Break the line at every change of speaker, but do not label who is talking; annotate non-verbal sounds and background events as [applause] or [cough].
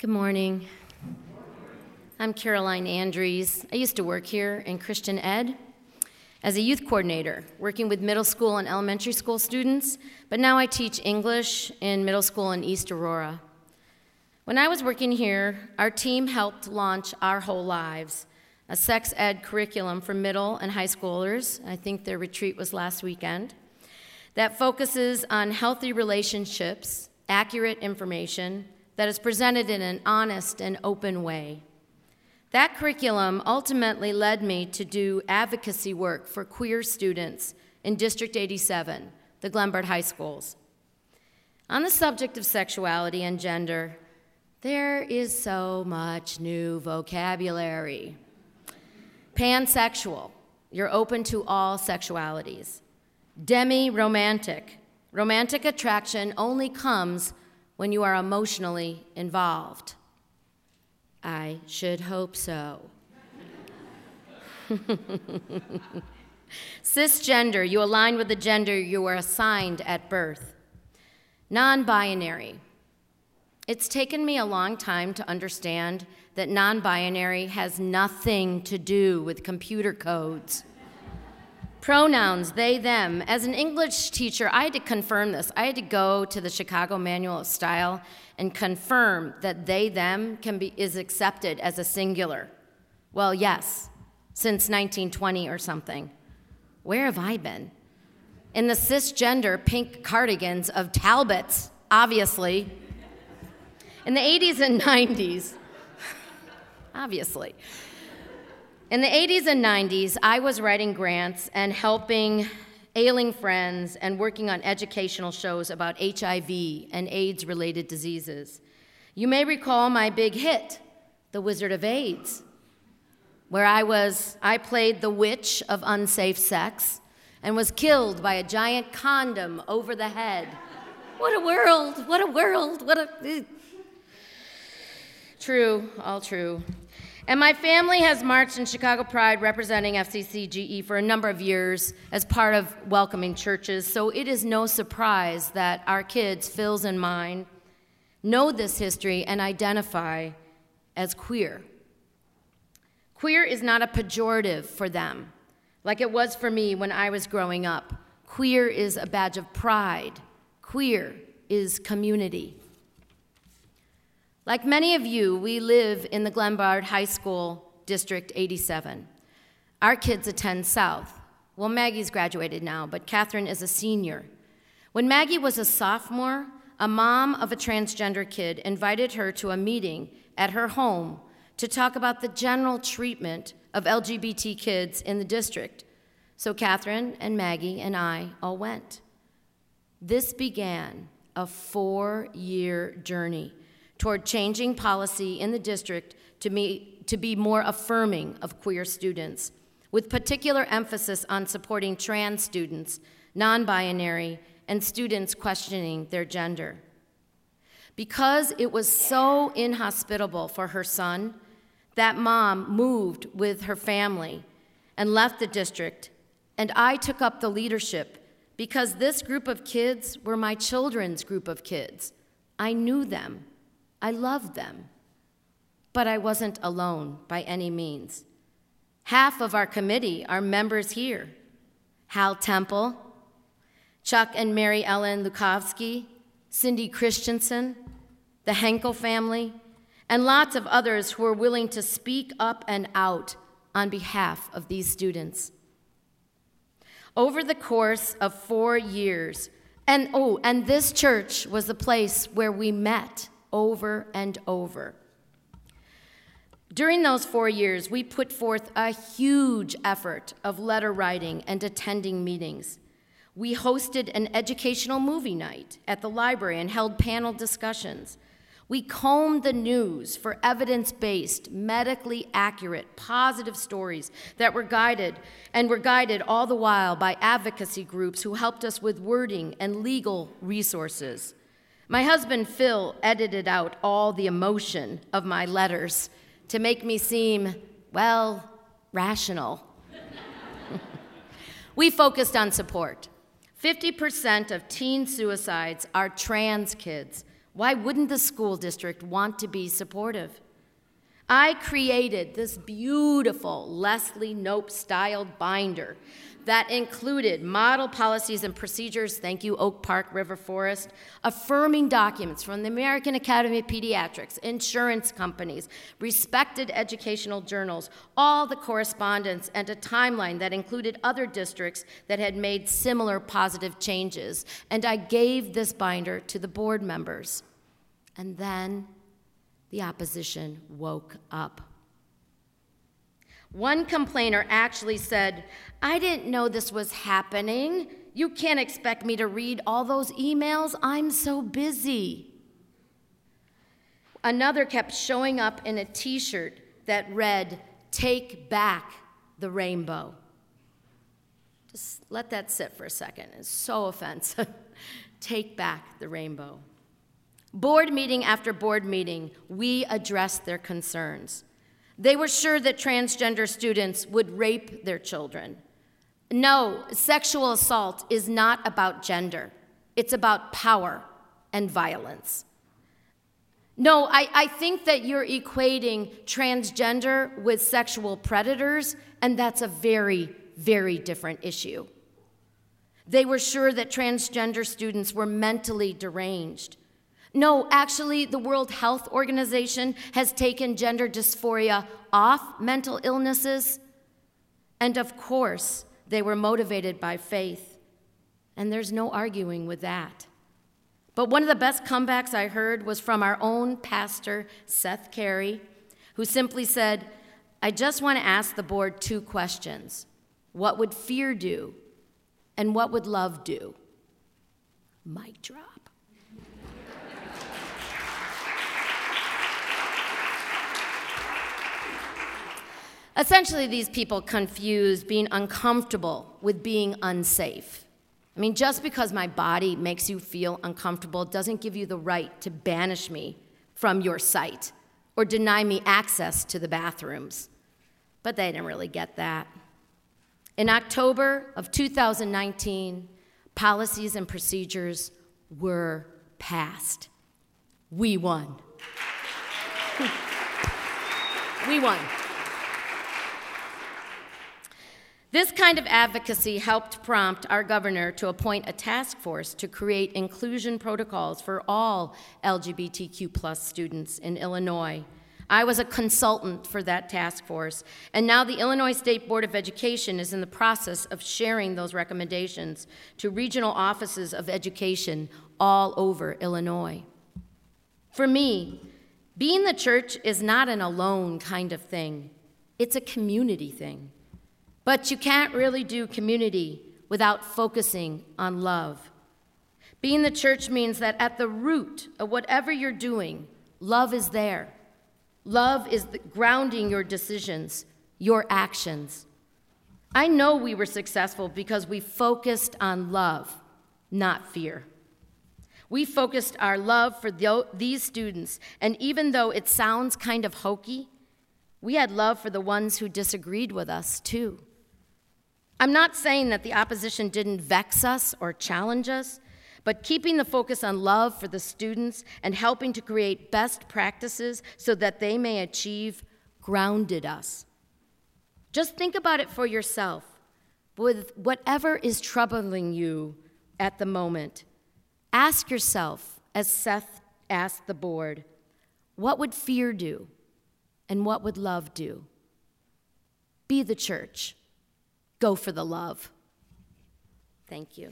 Good morning. I'm Caroline Andrews. I used to work here in Christian Ed as a youth coordinator, working with middle school and elementary school students, but now I teach English in middle school in East Aurora. When I was working here, our team helped launch Our Whole Lives, a sex ed curriculum for middle and high schoolers. I think their retreat was last weekend. That focuses on healthy relationships, accurate information that is presented in an honest and open way. That curriculum ultimately led me to do advocacy work for queer students in District 87, the Glenbard High Schools. On the subject of sexuality and gender, there is so much new vocabulary. Pansexual, you're open to all sexualities. Demi romantic, romantic attraction only comes when you are emotionally involved. I should hope so. [laughs] Cisgender, you align with the gender you were assigned at birth. Non binary, it's taken me a long time to understand that non binary has nothing to do with computer codes. Pronouns, they, them. As an English teacher, I had to confirm this. I had to go to the Chicago Manual of Style and confirm that they, them can be, is accepted as a singular. Well, yes, since 1920 or something. Where have I been? In the cisgender pink cardigans of Talbots, obviously. In the 80s and 90s, [laughs] obviously. In the 80s and 90s, I was writing grants and helping ailing friends and working on educational shows about HIV and AIDS related diseases. You may recall my big hit, The Wizard of AIDS, where I was I played the witch of unsafe sex and was killed by a giant condom over the head. What a world, what a world, what a eh. True, all true. And my family has marched in Chicago Pride representing FCCGE for a number of years as part of welcoming churches, so it is no surprise that our kids, Phil's and mine, know this history and identify as queer. Queer is not a pejorative for them, like it was for me when I was growing up. Queer is a badge of pride, queer is community. Like many of you, we live in the Glenbard High School District 87. Our kids attend South. Well, Maggie's graduated now, but Catherine is a senior. When Maggie was a sophomore, a mom of a transgender kid invited her to a meeting at her home to talk about the general treatment of LGBT kids in the district. So Catherine and Maggie and I all went. This began a four year journey toward changing policy in the district to be, to be more affirming of queer students, with particular emphasis on supporting trans students, non binary, and students questioning their gender. Because it was so inhospitable for her son, that mom moved with her family and left the district, and I took up the leadership because this group of kids were my children's group of kids. I knew them. I loved them, but I wasn't alone by any means. Half of our committee are members here Hal Temple, Chuck and Mary Ellen Lukowski, Cindy Christensen, the Henkel family, and lots of others who are willing to speak up and out on behalf of these students. Over the course of four years, and oh, and this church was the place where we met over and over. During those four years, we put forth a huge effort of letter writing and attending meetings. We hosted an educational movie night at the library and held panel discussions. We combed the news for evidence based, medically accurate, positive stories that were guided and were guided all the while by advocacy groups who helped us with wording and legal resources. My husband Phil edited out all the emotion of my letters to make me seem, well, rational. [laughs] we focused on support. 50% of teen suicides are trans kids, Why wouldn't the school district want to be supportive? I created this beautiful Leslie Knope styled binder that included model policies and procedures, thank you, Oak Park River Forest, affirming documents from the American Academy of Pediatrics, insurance companies, respected educational journals, all the correspondence, and a timeline that included other districts that had made similar positive changes. And I gave this binder to the board members. And then the opposition woke up. One complainer actually said, I didn't know this was happening. You can't expect me to read all those emails. I'm so busy. Another kept showing up in a t shirt that read, Take back the rainbow. Just let that sit for a second. It's so offensive. [laughs] Take back the rainbow. Board meeting after board meeting, we addressed their concerns. They were sure that transgender students would rape their children. No, sexual assault is not about gender, it's about power and violence. No, I, I think that you're equating transgender with sexual predators, and that's a very, very different issue. They were sure that transgender students were mentally deranged. No, actually, the World Health Organization has taken gender dysphoria off mental illnesses. And of course, they were motivated by faith. And there's no arguing with that. But one of the best comebacks I heard was from our own pastor, Seth Carey, who simply said, I just want to ask the board two questions What would fear do? And what would love do? Mic drop. Essentially, these people confuse being uncomfortable with being unsafe. I mean, just because my body makes you feel uncomfortable doesn't give you the right to banish me from your sight or deny me access to the bathrooms. But they didn't really get that. In October of 2019, policies and procedures were passed. We won. [laughs] we won. This kind of advocacy helped prompt our governor to appoint a task force to create inclusion protocols for all LGBTQ students in Illinois. I was a consultant for that task force, and now the Illinois State Board of Education is in the process of sharing those recommendations to regional offices of education all over Illinois. For me, being the church is not an alone kind of thing, it's a community thing. But you can't really do community without focusing on love. Being the church means that at the root of whatever you're doing, love is there. Love is grounding your decisions, your actions. I know we were successful because we focused on love, not fear. We focused our love for these students, and even though it sounds kind of hokey, we had love for the ones who disagreed with us too. I'm not saying that the opposition didn't vex us or challenge us, but keeping the focus on love for the students and helping to create best practices so that they may achieve grounded us. Just think about it for yourself. With whatever is troubling you at the moment, ask yourself, as Seth asked the board, what would fear do and what would love do? Be the church. Go for the love. Thank you.